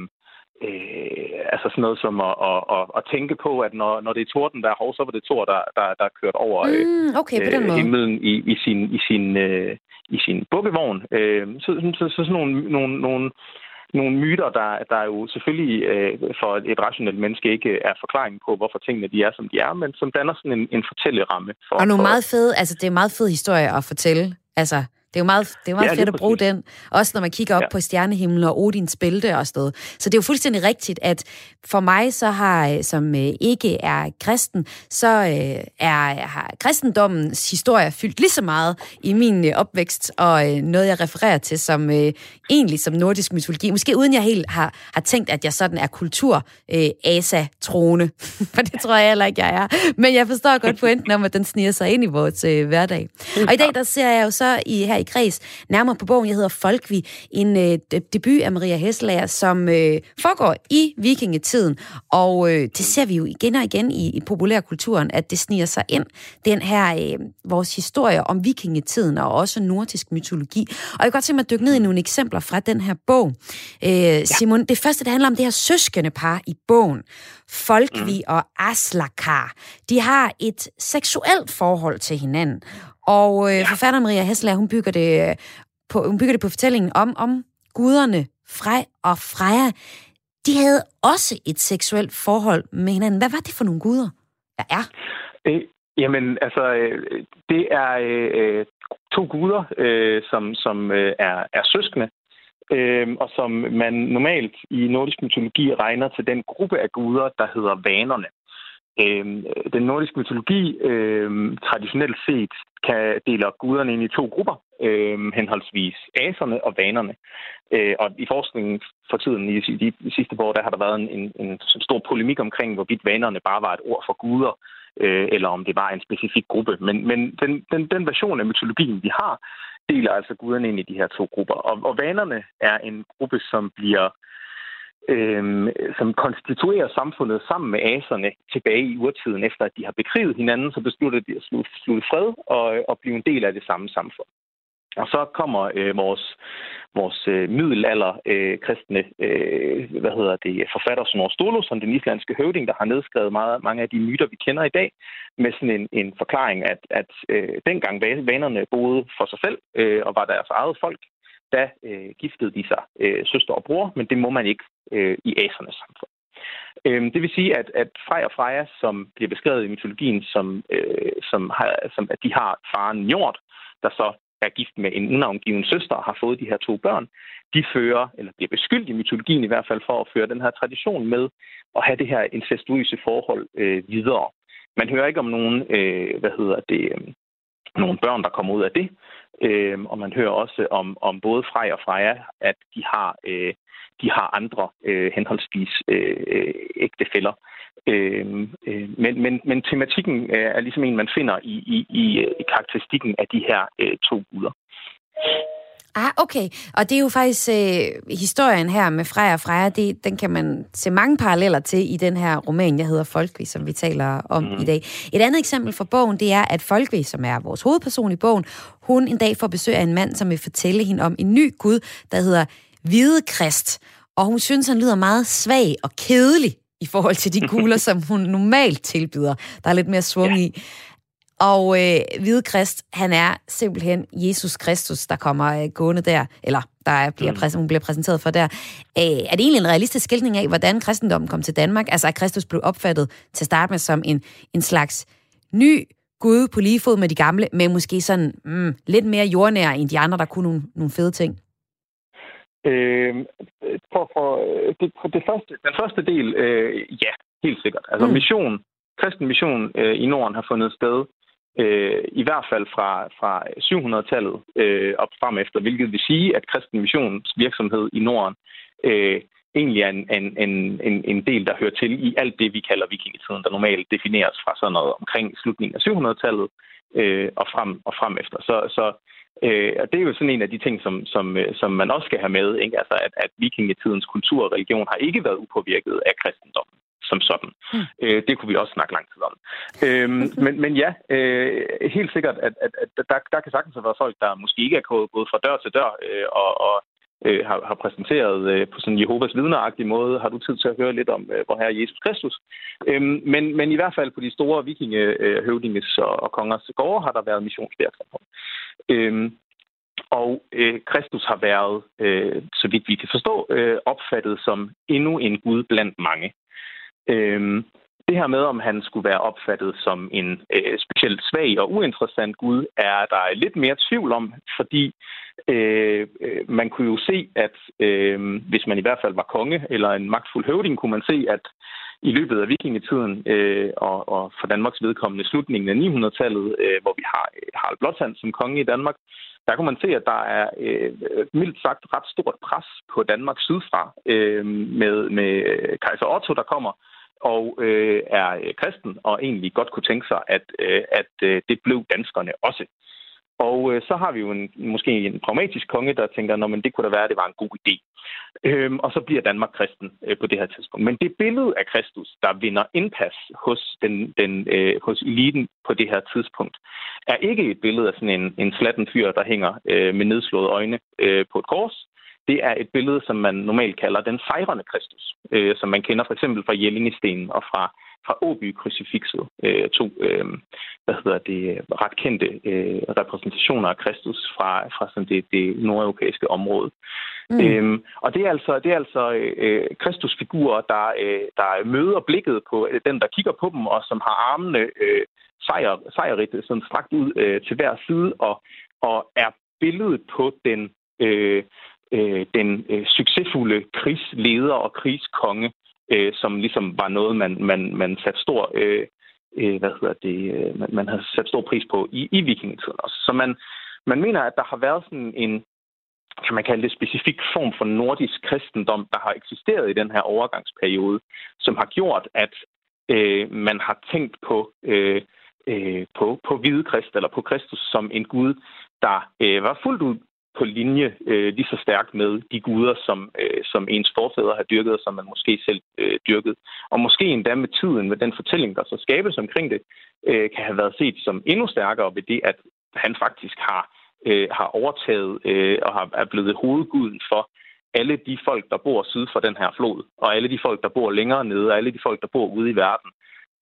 Øh, altså sådan noget som at, at, at, at tænke på, at når, når det er torden, der er hov, så var det Thor, der, der, der er kørt over mm, okay, på den øh, himlen i, i sin, i sin, øh, i sin bukkevogn. Øh, så, så, så sådan nogle, nogle, nogle nogle myter, der, der jo selvfølgelig øh, for et rationelt menneske ikke er forklaring på, hvorfor tingene de er, som de er, men som danner sådan en, en fortælleramme. For, og nogle for, meget fede, altså det er meget fed historie at fortælle. Altså, det er jo meget, det er meget ja, fedt at bruge præcis. den. Også når man kigger op ja. på stjernehimlen og Odins bælte og sådan noget. Så det er jo fuldstændig rigtigt, at for mig, så har, som øh, ikke er kristen, så øh, er, har kristendommens historie fyldt lige så meget i min øh, opvækst, og øh, noget, jeg refererer til som øh, egentlig som nordisk mytologi. Måske uden jeg helt har, har tænkt, at jeg sådan er kultur øh, asa-troende. [laughs] For det tror jeg heller ikke, jeg er. Men jeg forstår godt pointen om, at den sniger sig ind i vores øh, hverdag. Og i dag, der ser jeg jo så i her i kreds nærmere på bogen. Jeg hedder Folkvi, en øh, debut af Maria Hesselager, som øh, foregår i vikingetiden. Og øh, det ser vi jo igen og igen i, i populærkulturen, at det sniger sig ind, den her øh, vores historie om vikingetiden og også nordisk mytologi. Og jeg kan godt tænke mig at dykke ned i nogle eksempler fra den her bog. Øh, Simon, det første, det handler om det her søskende par i bogen. Folkvi mm. og Aslakar. De har et seksuelt forhold til hinanden. Og øh, ja. forfatteren Maria Hessler, hun bygger det øh, på, hun bygger det på fortællingen om, om guderne Frej og Freja. De havde også et seksuelt forhold med hinanden. Hvad var det for nogle guder, der er? Øh, jamen, altså, øh, det er øh, to guder, øh, som, som øh, er, er søskende, øh, og som man normalt i nordisk mytologi regner til den gruppe af guder, der hedder vanerne. Øh, den nordiske mytologi øh, traditionelt set kan dele op guderne ind i to grupper, øh, henholdsvis aserne og vanerne. Øh, og i forskningen for tiden, i de, de sidste år, der har der været en, en, en stor polemik omkring, hvorvidt vanerne bare var et ord for guder, øh, eller om det var en specifik gruppe. Men, men den, den, den version af mytologien, vi har, deler altså guderne ind i de her to grupper. Og, og vanerne er en gruppe, som bliver øh, som konstituerer samfundet sammen med aserne tilbage i urtiden, efter at de har bekriget hinanden, så beslutter de at slutte, slutte fred og, øh, og blive en del af det samme samfund. Og så kommer øh, vores, vores øh, middelalder øh, kristne øh, hvad hedder det, forfatter Snorre som den islandske høvding, der har nedskrevet meget, mange af de myter, vi kender i dag, med sådan en, en forklaring, at, at øh, dengang vanerne boede for sig selv øh, og var deres eget folk, da øh, giftede de sig øh, søster og bror, men det må man ikke øh, i asernes samfund. Øh, det vil sige, at, at Frej og Freja, som bliver beskrevet i mytologien, som, øh, som, har, som at de har faren Njord, der så er gift med en unavngiven søster og har fået de her to børn, de fører, eller bliver beskyldt i mytologien i hvert fald, for at føre den her tradition med at have det her incestuøse forhold øh, videre. Man hører ikke om nogen, øh, hvad hedder det, øhm, nogle børn, der kommer ud af det. Øh, og man hører også om, om både Frej og Freja, at de har, øh, de har andre øh, henholdsvis øh, ægtefælder. Øh, øh, men, men, men tematikken øh, er ligesom en, man finder i, i, i, i karakteristikken af de her øh, to guder. Ah, okay. Og det er jo faktisk øh, historien her med Freja og Freja, det, den kan man se mange paralleller til i den her roman, jeg hedder Folkvi, som vi taler om mm. i dag. Et andet eksempel fra bogen, det er, at Folkvi, som er vores hovedperson i bogen, hun en dag får besøg af en mand, som vil fortælle hende om en ny gud, der hedder Hvide Krist. Og hun synes, han lyder meget svag og kedelig i forhold til de guler, [laughs] som hun normalt tilbyder. Der er lidt mere svung ja. i. Og øh, Hvide Krist, han er simpelthen Jesus Kristus, der kommer øh, gående der, eller der er, bliver, mm. præs- hun bliver præsenteret for der. Øh, er det egentlig en realistisk skildring af, hvordan kristendommen kom til Danmark? Altså, at Kristus blev opfattet til at starte med som en, en slags ny Gud på lige fod med de gamle, men måske sådan mm, lidt mere jordnær end de andre, der kunne nogle, nogle fede ting? Øh, for, for, det, for det første, den første del, øh, ja, helt sikkert. Altså mm. mission, kristen mission øh, i Norden har fundet sted øh, i hvert fald fra, fra 700-tallet øh, op frem efter, hvilket vil sige, at kristen missionsvirksomhed i Norden øh, egentlig er en, en, en, en, en del, der hører til i alt det, vi kalder vikingetiden, der normalt defineres fra sådan noget omkring slutningen af 700-tallet øh, og, frem, og frem efter. Så, så øh, og det er jo sådan en af de ting, som, som, øh, som man også skal have med, ikke? Altså, at, at vikingetidens kultur og religion har ikke været upåvirket af kristendommen som sådan. Mm. Øh, det kunne vi også snakke lang tid om. Øh, men, men ja, øh, helt sikkert, at, at, at der, der kan sagtens have været folk, der måske ikke er gået fra dør til dør øh, og, og øh, har, har præsenteret øh, på sådan en Jehovas vidneragtig måde. Har du tid til at høre lidt om, øh, hvor her er Jesus Kristus? Øh, men, men i hvert fald på de store øh, og, og kongers gårde har der været missionsvirksomhed. Øh, Og øh, Kristus har været, øh, så vidt vi kan forstå, øh, opfattet som endnu en Gud blandt mange. Øh, det her med, om han skulle være opfattet som en øh, specielt svag og uinteressant Gud, er der lidt mere tvivl om, fordi øh, øh, man kunne jo se, at øh, hvis man i hvert fald var konge eller en magtfuld høvding, kunne man se, at i løbet af vikingetiden øh, og, og for Danmarks vedkommende slutningen af 900-tallet, øh, hvor vi har øh, Harald Blåtand som konge i Danmark, der kunne man se, at der er øh, mildt sagt ret stort pres på Danmark sydfra øh, med, med øh, kejser Otto, der kommer og øh, er øh, kristen og egentlig godt kunne tænke sig, at, øh, at øh, det blev danskerne også. Og øh, så har vi jo en, måske en pragmatisk konge, der tænker, at det kunne da være, at det var en god idé. Øhm, og så bliver Danmark kristen øh, på det her tidspunkt. Men det billede af Kristus, der vinder indpas hos, den, den, øh, hos eliten på det her tidspunkt, er ikke et billede af sådan en, en slatten fyr, der hænger øh, med nedslåede øjne øh, på et kors. Det er et billede, som man normalt kalder den sejrende Kristus, øh, som man kender for eksempel fra Jellingestenen og fra fra Åby Crucifixet, øh, to øh, hvad hedder det, ret kendte øh, repræsentationer af Kristus fra, fra sådan det, det nordeuropæiske område. Mm. Øhm, og det er altså, det er altså øh, Kristusfigurer, der, øh, der møder blikket på øh, den, der kigger på dem, og som har armene øh, sejr, sejrigt sådan strakt ud øh, til hver side, og, og er billedet på den, øh, øh, den øh, succesfulde krigsleder og krigskonge, øh, som ligesom var noget, man, man, man satte stor, øh, øh hvad hedder det, øh, man, man havde sat stor pris på i, i vikingetiden også. Så man, man mener, at der har været sådan en, kan man kalde det, specifik form for nordisk kristendom, der har eksisteret i den her overgangsperiode, som har gjort, at øh, man har tænkt på, øh, øh, på, på hvide krist, eller på Kristus som en Gud, der øh, var fuldt ud på linje øh, lige så stærkt med de guder, som, øh, som ens forfædre har dyrket, og som man måske selv øh, dyrket. Og måske endda med tiden, med den fortælling, der så skabes omkring det, øh, kan have været set som endnu stærkere ved det, at han faktisk har, øh, har overtaget øh, og har, er blevet hovedguden for alle de folk, der bor syd for den her flod, og alle de folk, der bor længere nede, og alle de folk, der bor ude i verden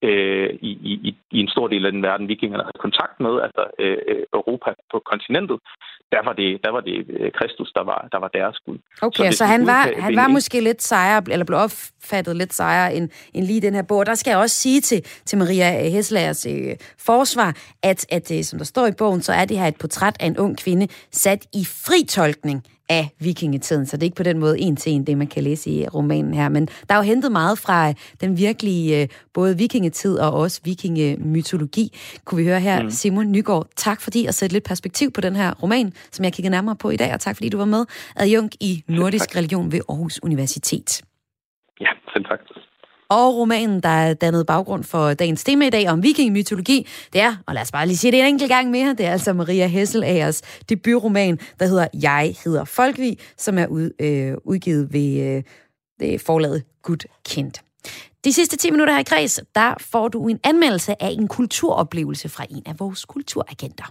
øh, i, i, i en stor del af den verden, vikingerne havde kontakt med, altså øh, Europa på kontinentet, der var det, der var det øh, Kristus, der var, der var deres Gud. Okay, så, så han, var, han var måske lidt sejere, eller blev opfattet lidt sejere end, end lige den her bog. Der skal jeg også sige til, til Maria Heslagers øh, forsvar, at, at øh, som der står i bogen, så er det her et portræt af en ung kvinde sat i fri tolkning af vikingetiden, så det er ikke på den måde en til en, det man kan læse i romanen her. Men der er jo hentet meget fra den virkelige, øh, både vikingetid og også vikingemytologi. Kunne vi høre her, mm. Simon Nygaard, tak fordi at sætte lidt perspektiv på den her roman, som jeg kigger nærmere på i dag, og tak fordi du var med, adjunkt i Nordisk Religion ved Aarhus Universitet. Og romanen, der er dannet baggrund for dagens tema i dag om vikingmytologi, det er, og lad os bare lige sige det en enkelt gang mere, det er altså Maria Hesselagers debutroman, der hedder Jeg hedder Folkvig, som er ud, øh, udgivet ved øh, forlaget Good Kendt. De sidste 10 minutter her i Kreds, der får du en anmeldelse af en kulturoplevelse fra en af vores kulturagenter.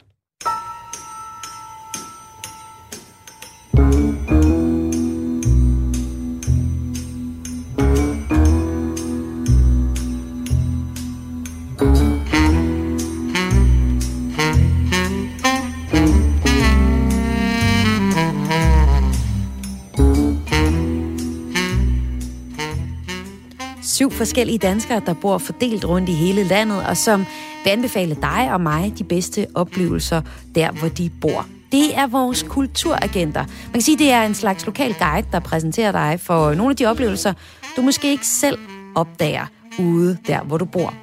Syv forskellige danskere, der bor fordelt rundt i hele landet, og som vil anbefale dig og mig de bedste oplevelser der, hvor de bor. Det er vores kulturagenter. Man kan sige, det er en slags lokal guide, der præsenterer dig for nogle af de oplevelser, du måske ikke selv opdager ude der, hvor du bor.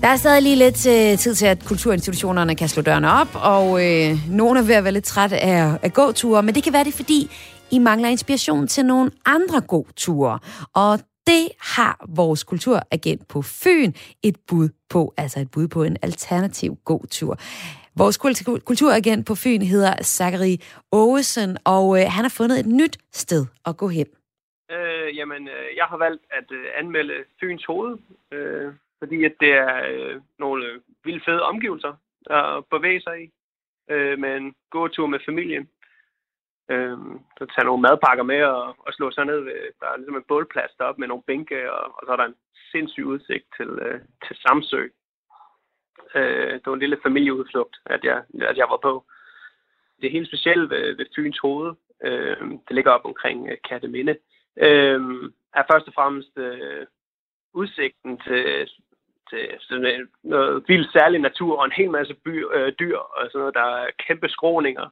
Der er stadig lige lidt øh, tid til, at kulturinstitutionerne kan slå dørene op, og øh, nogle er ved at være lidt træt af, af gåture, men det kan være det, fordi I mangler inspiration til nogle andre gåture. Og det har vores kulturagent på Fyn et bud på, altså et bud på en alternativ god tur. Vores kulturagent på Fyn hedder Zachary Aarhusen, og øh, han har fundet et nyt sted at gå hen. Øh, jamen, øh, jeg har valgt at øh, anmelde Fyns Hoved, øh, fordi at det er øh, nogle øh, vildt fede omgivelser at bevæge sig i, øh, med en gåtur med familien. Øh, så tage nogle madpakker med og, og slå sig ned. Ved, der er ligesom en bålplads deroppe med nogle bænke, og, og så er der en sindssyg udsigt til, øh, til Samsø. Øh, det var en lille familieudflugt, at jeg, at jeg var på. det helt specielle ved, ved Fyns Hoved, øh, det ligger op omkring øh, Katteminde, øh, er først og fremmest øh, udsigten til, til sådan noget vildt særlig natur og en hel masse by, øh, dyr og sådan noget. Der er kæmpe skråninger,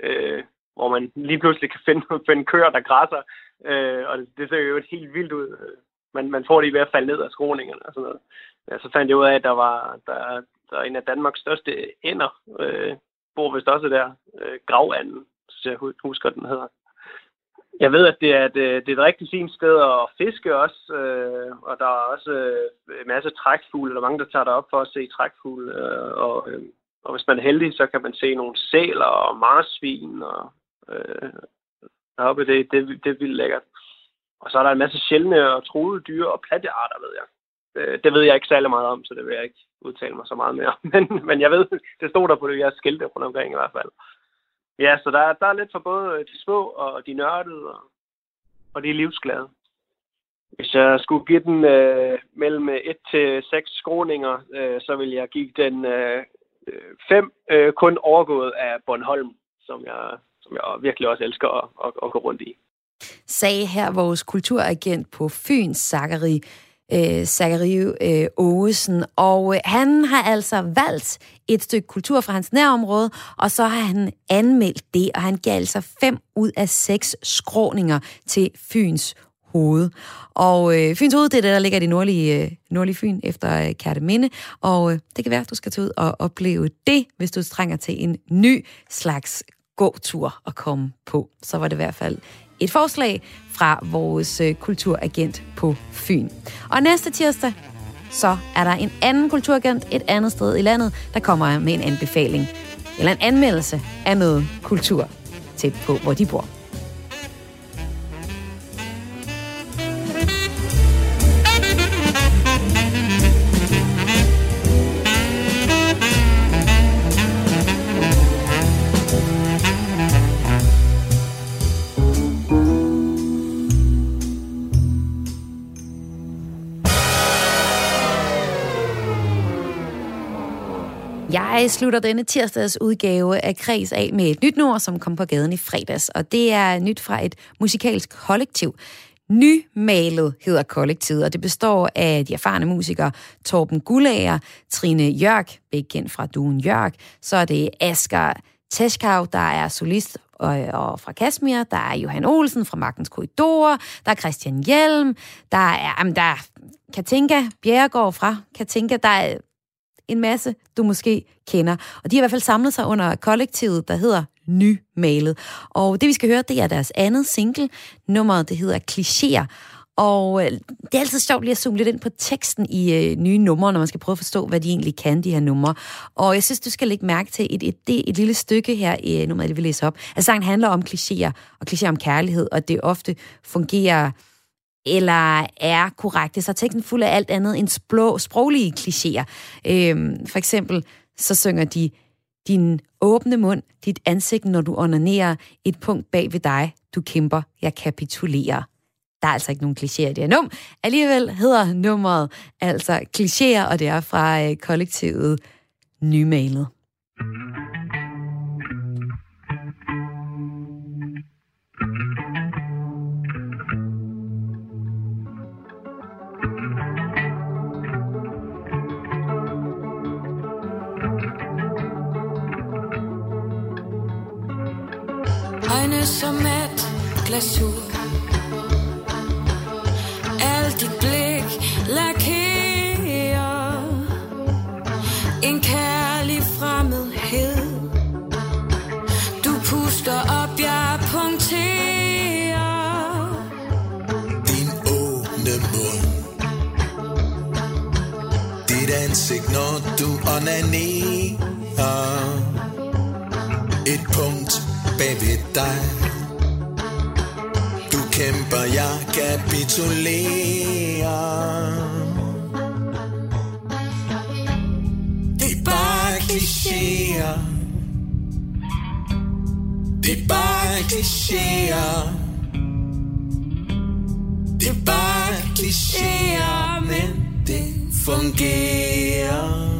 øh, hvor man lige pludselig kan finde, [laughs] finde køer, der græsser. Øh, og det, det ser jo helt vildt ud. Man, man får det i hvert fald ned af skråningerne og sådan noget. Ja, så fandt jeg ud af, at der var der, der er en af Danmarks største ender, øh, bor vist også der, øh, gravanden, så jeg husker, den hedder. Jeg ved, at det er et, øh, det er et rigtig fint sted at fiske også, øh, og der er også øh, en masse trækfugle, der er mange, der tager derop for at se trækfugle, øh, og, øh, og hvis man er heldig, så kan man se nogle sæler og marsvin, og øh, deroppe, det, det, det er vildt lækkert. Og så er der en masse sjældne og troede dyre og plantearter, ved jeg. Øh, det ved jeg ikke særlig meget om, så det vil jeg ikke udtale mig så meget mere. [laughs] Men, men jeg ved, det stod der på det, jeg skilte rundt omkring i hvert fald. Ja, så der, der er lidt for både øh, de små og de nørdede og, og de livsglade. Hvis jeg skulle give den øh, mellem 1 til 6 skråninger, øh, så vil jeg give den 5 øh, øh, øh, kun overgået af Bornholm, som jeg, som jeg virkelig også elsker at, at, at gå rundt i. Sagde her vores kulturagent på Fyn, Zachary øh, Zachary øh, Ågesen, og øh, han har altså valgt et stykke kultur fra hans nærområde, og så har han anmeldt det, og han gav altså fem ud af seks skråninger til Fyns hoved. Og øh, Fyns hoved, det er det, der ligger i det nordlige, øh, nordlige Fyn efter øh, Kærteminde, og øh, det kan være, at du skal tage ud og opleve det, hvis du trænger til en ny slags gåtur at komme på. Så var det i hvert fald et forslag fra vores øh, kulturagent på Fyn. Og næste tirsdag, så er der en anden kulturagent et andet sted i landet, der kommer med en anbefaling eller en anmeldelse af noget kultur tæt på, hvor de bor. Jeg slutter denne tirsdags udgave af Kreds af med et nyt nummer, som kom på gaden i fredags, og det er nyt fra et musikalsk kollektiv. Nymalet hedder kollektivet, og det består af de erfarne musikere Torben Gullager, Trine Jørg, begge kendt fra Duen Jørg, så er det Asger Teschkau, der er solist og, og fra Kasmir, der er Johan Olsen fra Magtens Korridorer, der er Christian Hjelm, der er, jamen, der er Katinka Bjerregaard fra Katinka, der er en masse, du måske kender. Og de har i hvert fald samlet sig under kollektivet, der hedder Nymalet. Og det, vi skal høre, det er deres andet single. Nummeret, det hedder Klichéer. Og øh, det er altid sjovt lige at zoome lidt ind på teksten i øh, nye numre, når man skal prøve at forstå, hvad de egentlig kan, de her numre. Og jeg synes, du skal lægge mærke til et, et, et, et lille stykke her i øh, nummeret, jeg vil læse op. Altså, sangen handler om klichéer, og klichéer om kærlighed, og det ofte fungerer eller er korrekte, så er teksten fuld af alt andet end blå, sproglige klichéer. Øhm, for eksempel, så synger de, din åbne mund, dit ansigt, når du onanerer, et punkt bag ved dig, du kæmper, jeg kapitulerer. Der er altså ikke nogen klichéer i det her num. Alligevel hedder nummeret altså klichéer, og det er fra øh, kollektivet Nymalet. Øjne som et glasur. Alt dit blik lakerer. En kære ved dig. Du kæmper, jeg kapitulerer. Det er bare klichéer. Det er bare klichéer. Det er bare klichéer Men det fungerer.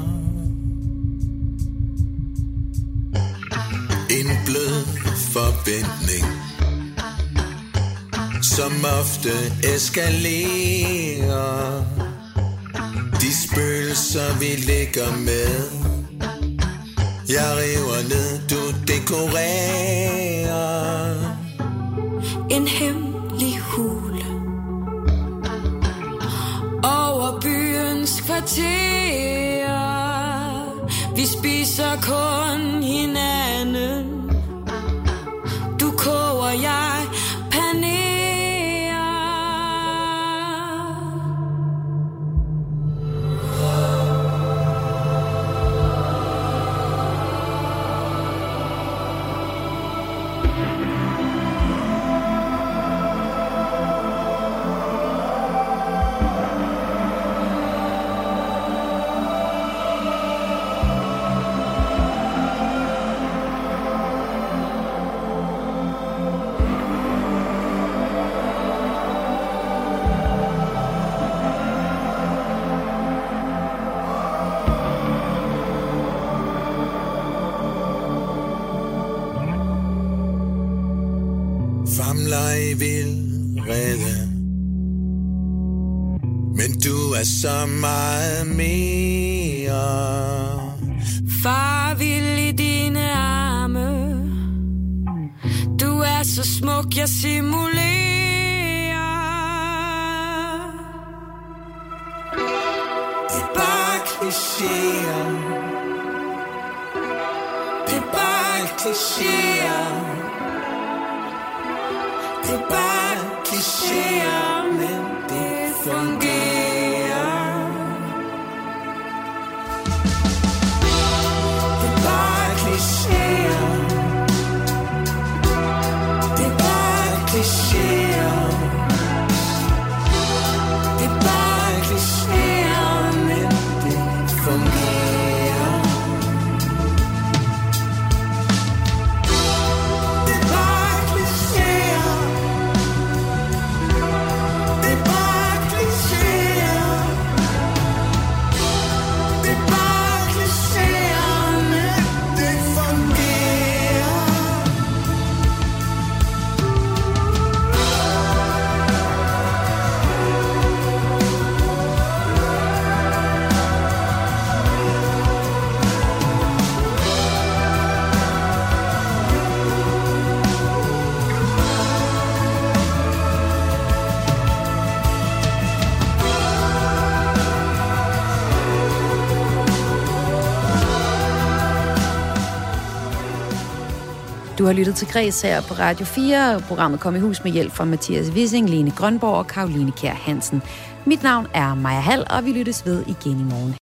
Forventning Som ofte eskalerer. De spøgelser vi ligger med Jeg river ned, du dekorerer. En hemmelig hule. Over byens kvarter. Vi spiser kun hinanden. Yeah. Så meget mere. Far vil i dine arme. Du er så smuk, jeg simulerer. Det er bare klichéer. Det er bare klichéer. Det er bare klichéer Men det fungerer. Du har lyttet til Græs her på Radio 4. Programmet kom i hus med hjælp fra Mathias Wissing, Lene Grønborg og Karoline Kjær Hansen. Mit navn er Maja Hall, og vi lyttes ved igen i morgen.